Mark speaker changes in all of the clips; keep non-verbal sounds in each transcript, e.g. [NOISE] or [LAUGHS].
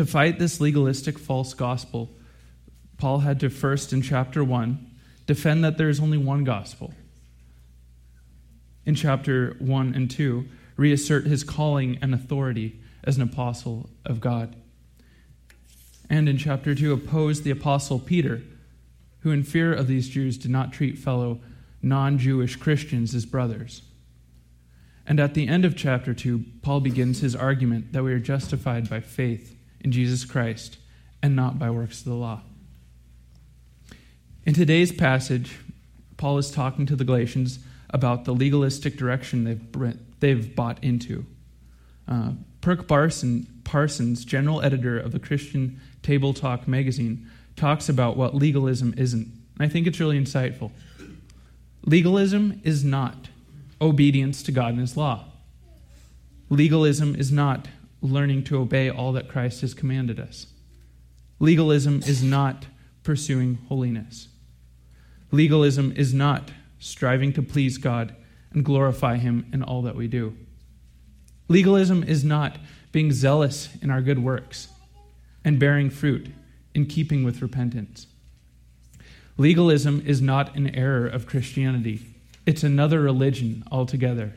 Speaker 1: To fight this legalistic false gospel, Paul had to first, in chapter 1, defend that there is only one gospel. In chapter 1 and 2, reassert his calling and authority as an apostle of God. And in chapter 2, oppose the apostle Peter, who, in fear of these Jews, did not treat fellow non Jewish Christians as brothers. And at the end of chapter 2, Paul begins his argument that we are justified by faith in Jesus Christ and not by works of the law. In today's passage, Paul is talking to the Galatians about the legalistic direction they've, they've bought into. Uh, Perk Barson, Parsons, general editor of the Christian Tabletalk magazine, talks about what legalism isn't. And I think it's really insightful. Legalism is not obedience to God and His law. Legalism is not learning to obey all that Christ has commanded us. Legalism is not pursuing holiness. Legalism is not striving to please God and glorify Him in all that we do. Legalism is not being zealous in our good works and bearing fruit in keeping with repentance. Legalism is not an error of Christianity, it's another religion altogether.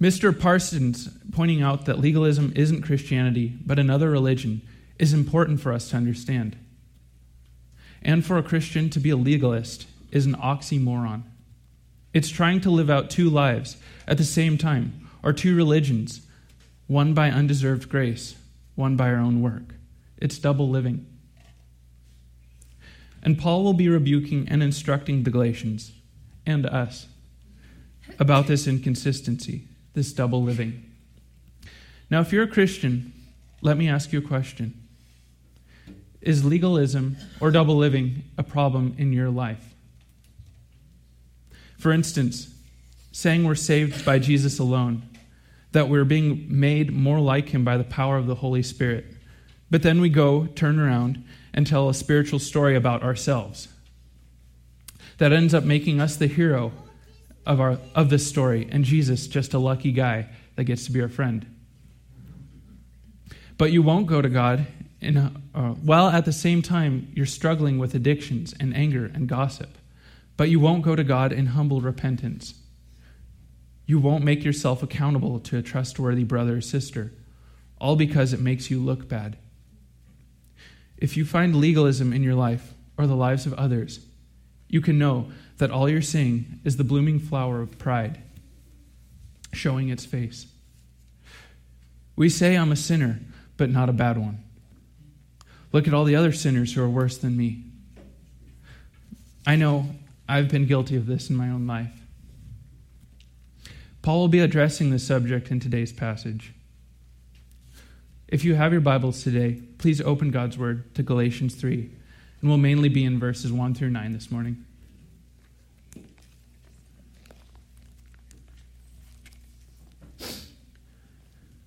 Speaker 1: Mr. Parsons pointing out that legalism isn't Christianity, but another religion, is important for us to understand. And for a Christian to be a legalist is an oxymoron. It's trying to live out two lives at the same time, or two religions, one by undeserved grace, one by our own work. It's double living. And Paul will be rebuking and instructing the Galatians and us about this inconsistency, this double living. Now, if you're a Christian, let me ask you a question Is legalism or double living a problem in your life? For instance, saying we're saved by Jesus alone, that we're being made more like him by the power of the Holy Spirit. But then we go, turn around, and tell a spiritual story about ourselves. That ends up making us the hero of, our, of this story, and Jesus just a lucky guy that gets to be our friend. But you won't go to God in a, uh, while at the same time you're struggling with addictions and anger and gossip. But you won't go to God in humble repentance. You won't make yourself accountable to a trustworthy brother or sister, all because it makes you look bad. If you find legalism in your life or the lives of others, you can know that all you're seeing is the blooming flower of pride showing its face. We say, I'm a sinner, but not a bad one. Look at all the other sinners who are worse than me. I know I've been guilty of this in my own life. Paul will be addressing this subject in today's passage. If you have your Bibles today, please open God's Word to Galatians 3, and we'll mainly be in verses 1 through 9 this morning.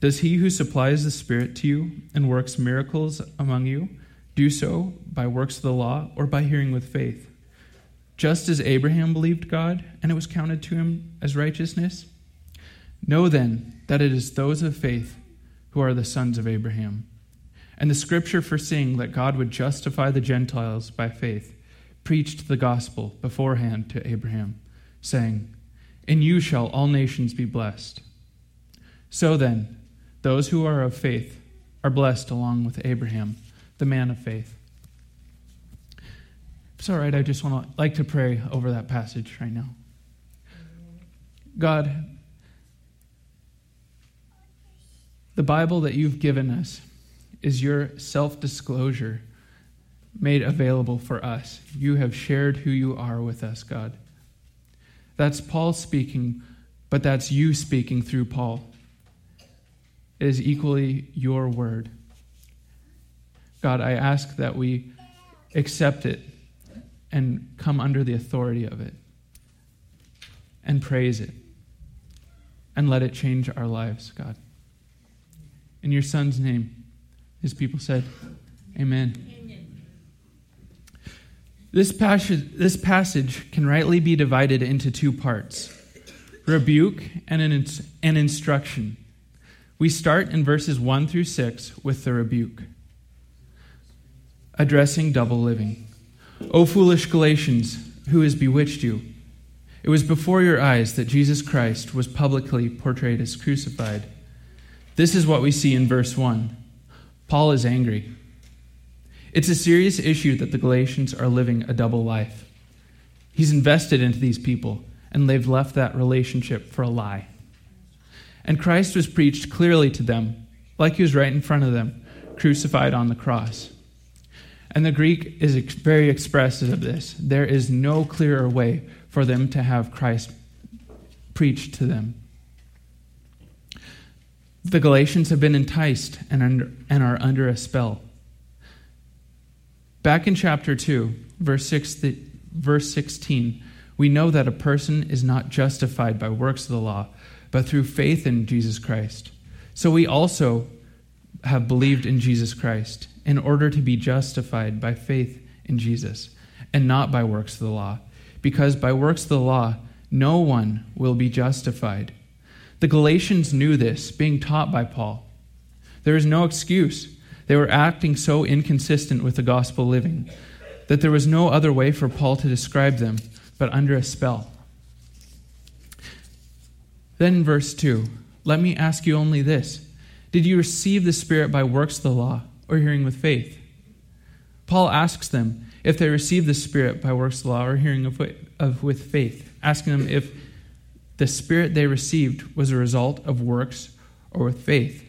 Speaker 1: Does he who supplies the Spirit to you and works miracles among you do so by works of the law or by hearing with faith? Just as Abraham believed God and it was counted to him as righteousness? Know then that it is those of faith who are the sons of Abraham. And the scripture foreseeing that God would justify the Gentiles by faith preached the gospel beforehand to Abraham, saying, In you shall all nations be blessed. So then, those who are of faith are blessed along with Abraham, the man of faith. It's all right, I just want to like to pray over that passage right now. God, The Bible that you've given us is your self disclosure made available for us. You have shared who you are with us, God. That's Paul speaking, but that's you speaking through Paul. It is equally your word. God, I ask that we accept it and come under the authority of it and praise it and let it change our lives, God. In your Son's name, his people said, Amen. Amen. This passage, this passage can rightly be divided into two parts rebuke and an, an instruction. We start in verses 1 through 6 with the rebuke, addressing double living. O foolish Galatians, who has bewitched you? It was before your eyes that Jesus Christ was publicly portrayed as crucified. This is what we see in verse 1. Paul is angry. It's a serious issue that the Galatians are living a double life. He's invested into these people, and they've left that relationship for a lie. And Christ was preached clearly to them, like he was right in front of them, crucified on the cross. And the Greek is very expressive of this. There is no clearer way for them to have Christ preached to them. The Galatians have been enticed and, under, and are under a spell. Back in chapter 2, verse, 6, verse 16, we know that a person is not justified by works of the law, but through faith in Jesus Christ. So we also have believed in Jesus Christ in order to be justified by faith in Jesus and not by works of the law, because by works of the law, no one will be justified. The Galatians knew this, being taught by Paul. There is no excuse. They were acting so inconsistent with the gospel living that there was no other way for Paul to describe them but under a spell. Then verse 2, let me ask you only this Did you receive the Spirit by works of the law or hearing with faith? Paul asks them if they received the Spirit by works of the law or hearing of, of, with faith, asking them if the Spirit they received was a result of works or with faith.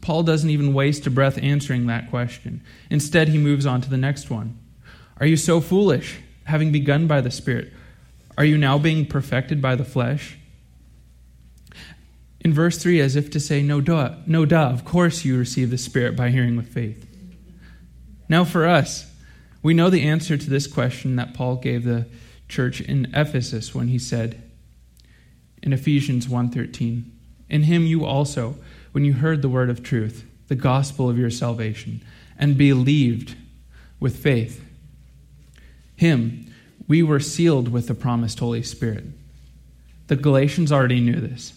Speaker 1: Paul doesn't even waste a breath answering that question. Instead, he moves on to the next one. Are you so foolish, having begun by the Spirit? Are you now being perfected by the flesh? In verse 3, as if to say, No, duh, no, duh, of course you receive the Spirit by hearing with faith. Now, for us, we know the answer to this question that Paul gave the church in Ephesus when he said, in Ephesians 1:13. In him you also, when you heard the word of truth, the gospel of your salvation, and believed with faith, him we were sealed with the promised Holy Spirit. The Galatians already knew this,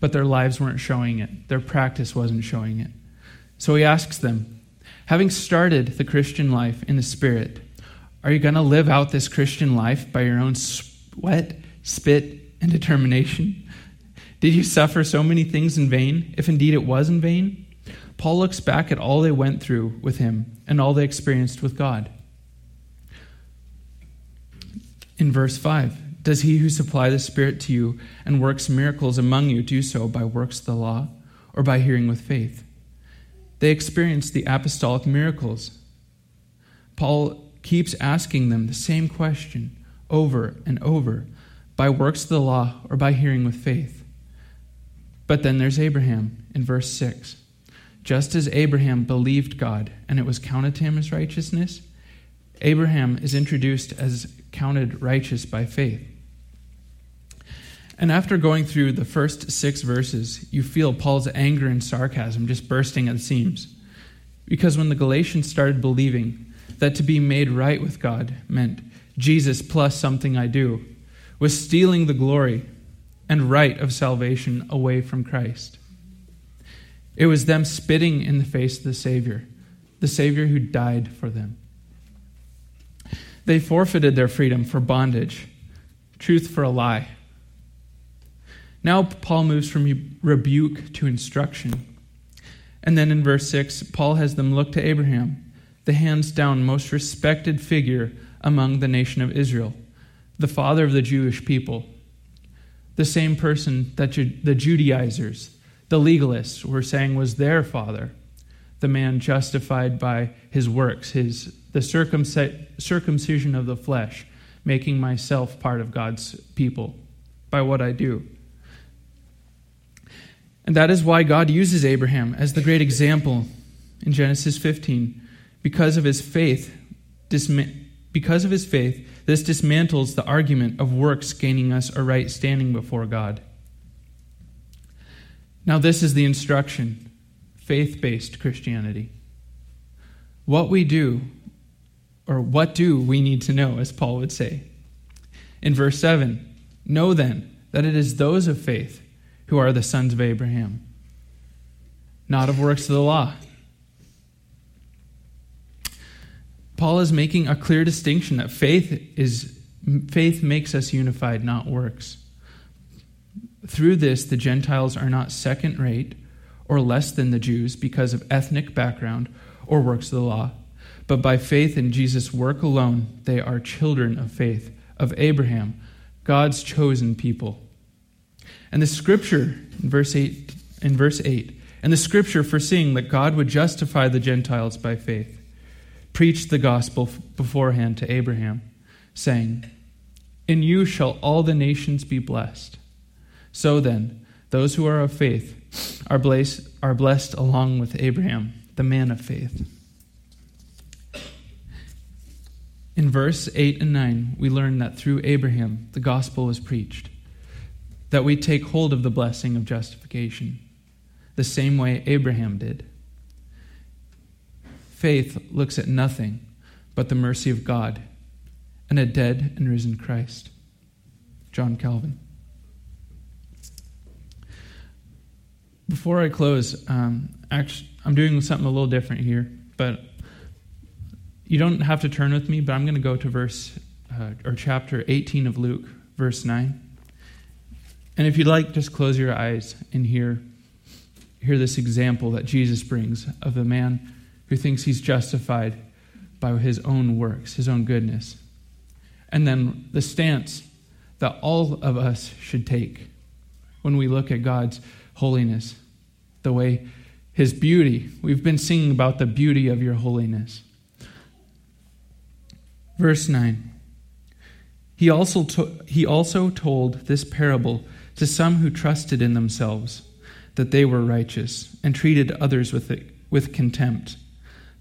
Speaker 1: but their lives weren't showing it. Their practice wasn't showing it. So he asks them, having started the Christian life in the Spirit, are you going to live out this Christian life by your own sweat, spit, and determination? Did you suffer so many things in vain, if indeed it was in vain? Paul looks back at all they went through with him and all they experienced with God. In verse 5, does he who supply the Spirit to you and works miracles among you do so by works of the law or by hearing with faith? They experienced the apostolic miracles. Paul keeps asking them the same question over and over by works of the law or by hearing with faith. But then there's Abraham in verse 6. Just as Abraham believed God and it was counted to him as righteousness, Abraham is introduced as counted righteous by faith. And after going through the first six verses, you feel Paul's anger and sarcasm just bursting at the seams. Because when the Galatians started believing that to be made right with God meant Jesus plus something I do, was stealing the glory and right of salvation away from Christ. It was them spitting in the face of the Savior, the Savior who died for them. They forfeited their freedom for bondage, truth for a lie. Now, Paul moves from rebuke to instruction. And then in verse 6, Paul has them look to Abraham, the hands down most respected figure among the nation of Israel the father of the Jewish people, the same person that the Judaizers, the legalists, were saying was their father, the man justified by his works, his, the circumcision of the flesh, making myself part of God's people by what I do. And that is why God uses Abraham as the great example in Genesis 15, because of his faith, because of his faith, this dismantles the argument of works gaining us a right standing before God. Now, this is the instruction faith based Christianity. What we do, or what do we need to know, as Paul would say? In verse 7, know then that it is those of faith who are the sons of Abraham, not of works of the law. Paul is making a clear distinction that faith is faith makes us unified, not works. Through this, the Gentiles are not second rate or less than the Jews because of ethnic background or works of the law, but by faith in Jesus' work alone, they are children of faith, of Abraham, God's chosen people. And the scripture in verse 8 in verse 8, and the scripture foreseeing that God would justify the Gentiles by faith preached the gospel beforehand to Abraham, saying, In you shall all the nations be blessed. So then, those who are of faith are blessed, are blessed along with Abraham, the man of faith. In verse 8 and 9, we learn that through Abraham the gospel was preached, that we take hold of the blessing of justification, the same way Abraham did. Faith looks at nothing but the mercy of God and a dead and risen Christ. John Calvin. Before I close, um, actually, I'm doing something a little different here, but you don't have to turn with me, but I'm going to go to verse uh, or chapter 18 of Luke, verse 9. And if you'd like, just close your eyes and hear, hear this example that Jesus brings of the man who thinks he's justified by his own works, his own goodness. And then the stance that all of us should take when we look at God's holiness, the way his beauty. We've been singing about the beauty of your holiness. Verse 9. He also, to- he also told this parable to some who trusted in themselves that they were righteous and treated others with, it, with contempt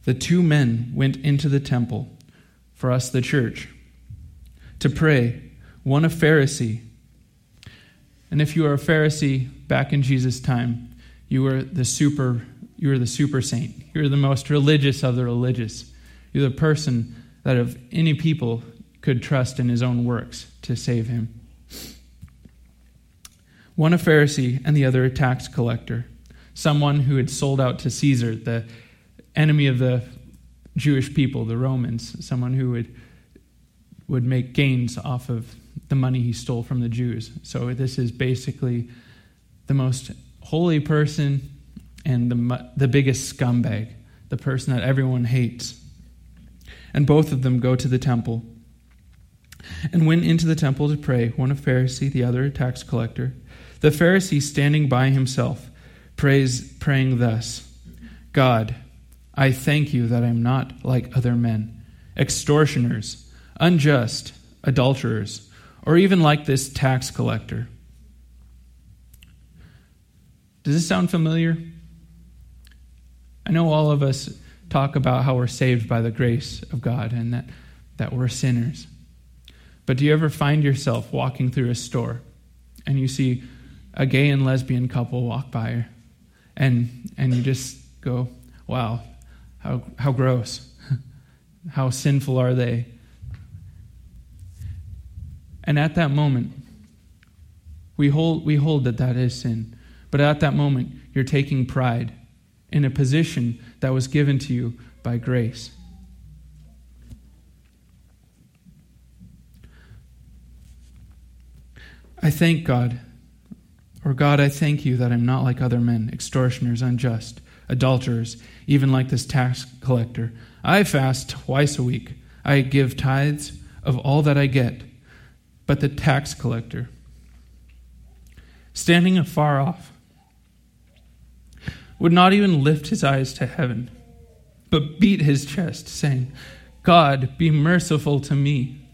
Speaker 1: the two men went into the temple, for us, the church, to pray, one a Pharisee. And if you are a Pharisee back in Jesus' time, you were the super you were the super saint. You were the most religious of the religious. You're the person that of any people could trust in his own works to save him. One a Pharisee and the other a tax collector, someone who had sold out to Caesar, the enemy of the Jewish people, the Romans, someone who would would make gains off of the money he stole from the Jews. So this is basically the most holy person and the the biggest scumbag, the person that everyone hates. And both of them go to the temple and went into the temple to pray, one a Pharisee, the other a tax collector. The Pharisee standing by himself, prays praying thus, God, I thank you that I am not like other men, extortioners, unjust, adulterers, or even like this tax collector. Does this sound familiar? I know all of us talk about how we're saved by the grace of God and that, that we're sinners. But do you ever find yourself walking through a store and you see a gay and lesbian couple walk by and, and you just go, wow, how, how gross. [LAUGHS] how sinful are they? And at that moment, we hold, we hold that that is sin. But at that moment, you're taking pride in a position that was given to you by grace. I thank God, or God, I thank you that I'm not like other men, extortioners, unjust adulterers, even like this tax collector. I fast twice a week. I give tithes of all that I get. But the tax collector, standing afar off, would not even lift his eyes to heaven, but beat his chest, saying, God, be merciful to me,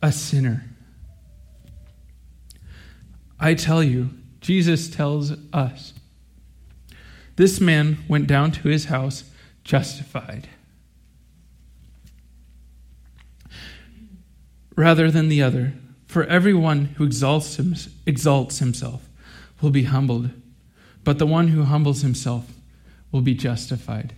Speaker 1: a sinner. I tell you, Jesus tells us This man went down to his house justified rather than the other. For everyone who exalts, him, exalts himself will be humbled, but the one who humbles himself will be justified.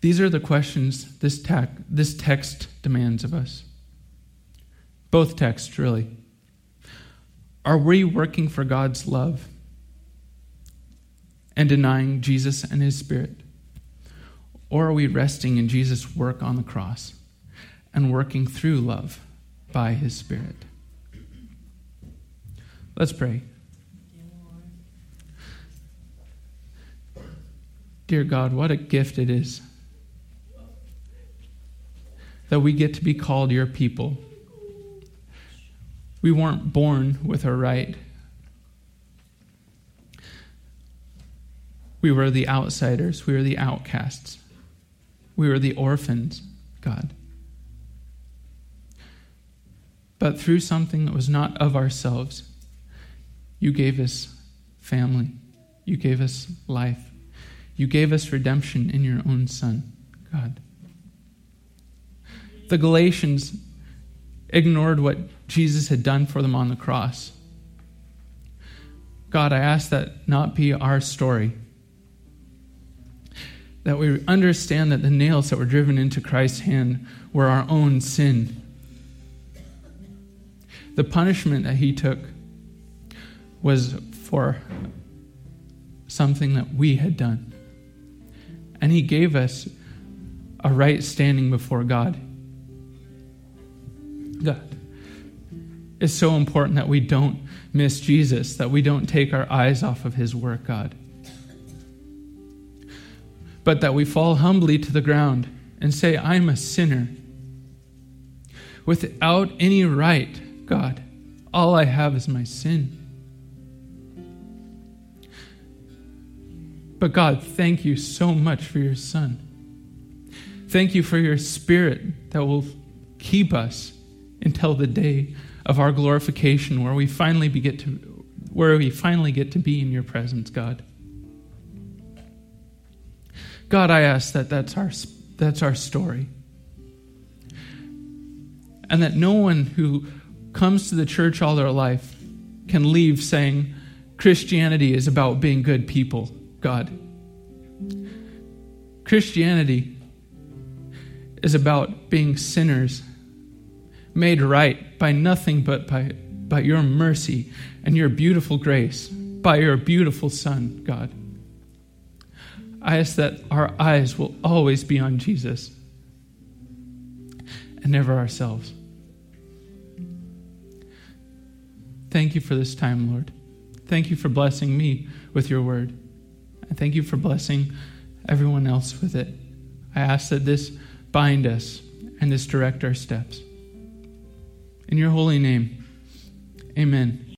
Speaker 1: These are the questions this, this text demands of us. Both texts, really. Are we working for God's love and denying Jesus and his Spirit? Or are we resting in Jesus' work on the cross and working through love by his Spirit? Let's pray. Dear God, what a gift it is that we get to be called your people. We weren't born with a right. We were the outsiders. We were the outcasts. We were the orphans, God. But through something that was not of ourselves, you gave us family. You gave us life. You gave us redemption in your own Son, God. The Galatians ignored what Jesus had done for them on the cross. God, I ask that not be our story. That we understand that the nails that were driven into Christ's hand were our own sin. The punishment that he took was for something that we had done. And he gave us a right standing before God. God. It's so important that we don't miss Jesus, that we don't take our eyes off of his work, God. But that we fall humbly to the ground and say, I'm a sinner. Without any right, God, all I have is my sin. But God, thank you so much for your Son. Thank you for your Spirit that will keep us until the day of our glorification where we finally get to where we finally get to be in your presence, God. God, I ask that that's our that's our story. And that no one who comes to the church all their life can leave saying Christianity is about being good people, God. Christianity is about being sinners made right by nothing but by, by your mercy and your beautiful grace, by your beautiful Son, God. I ask that our eyes will always be on Jesus and never ourselves. Thank you for this time, Lord. Thank you for blessing me with your word. And thank you for blessing everyone else with it. I ask that this bind us and this direct our steps. In your holy name, amen.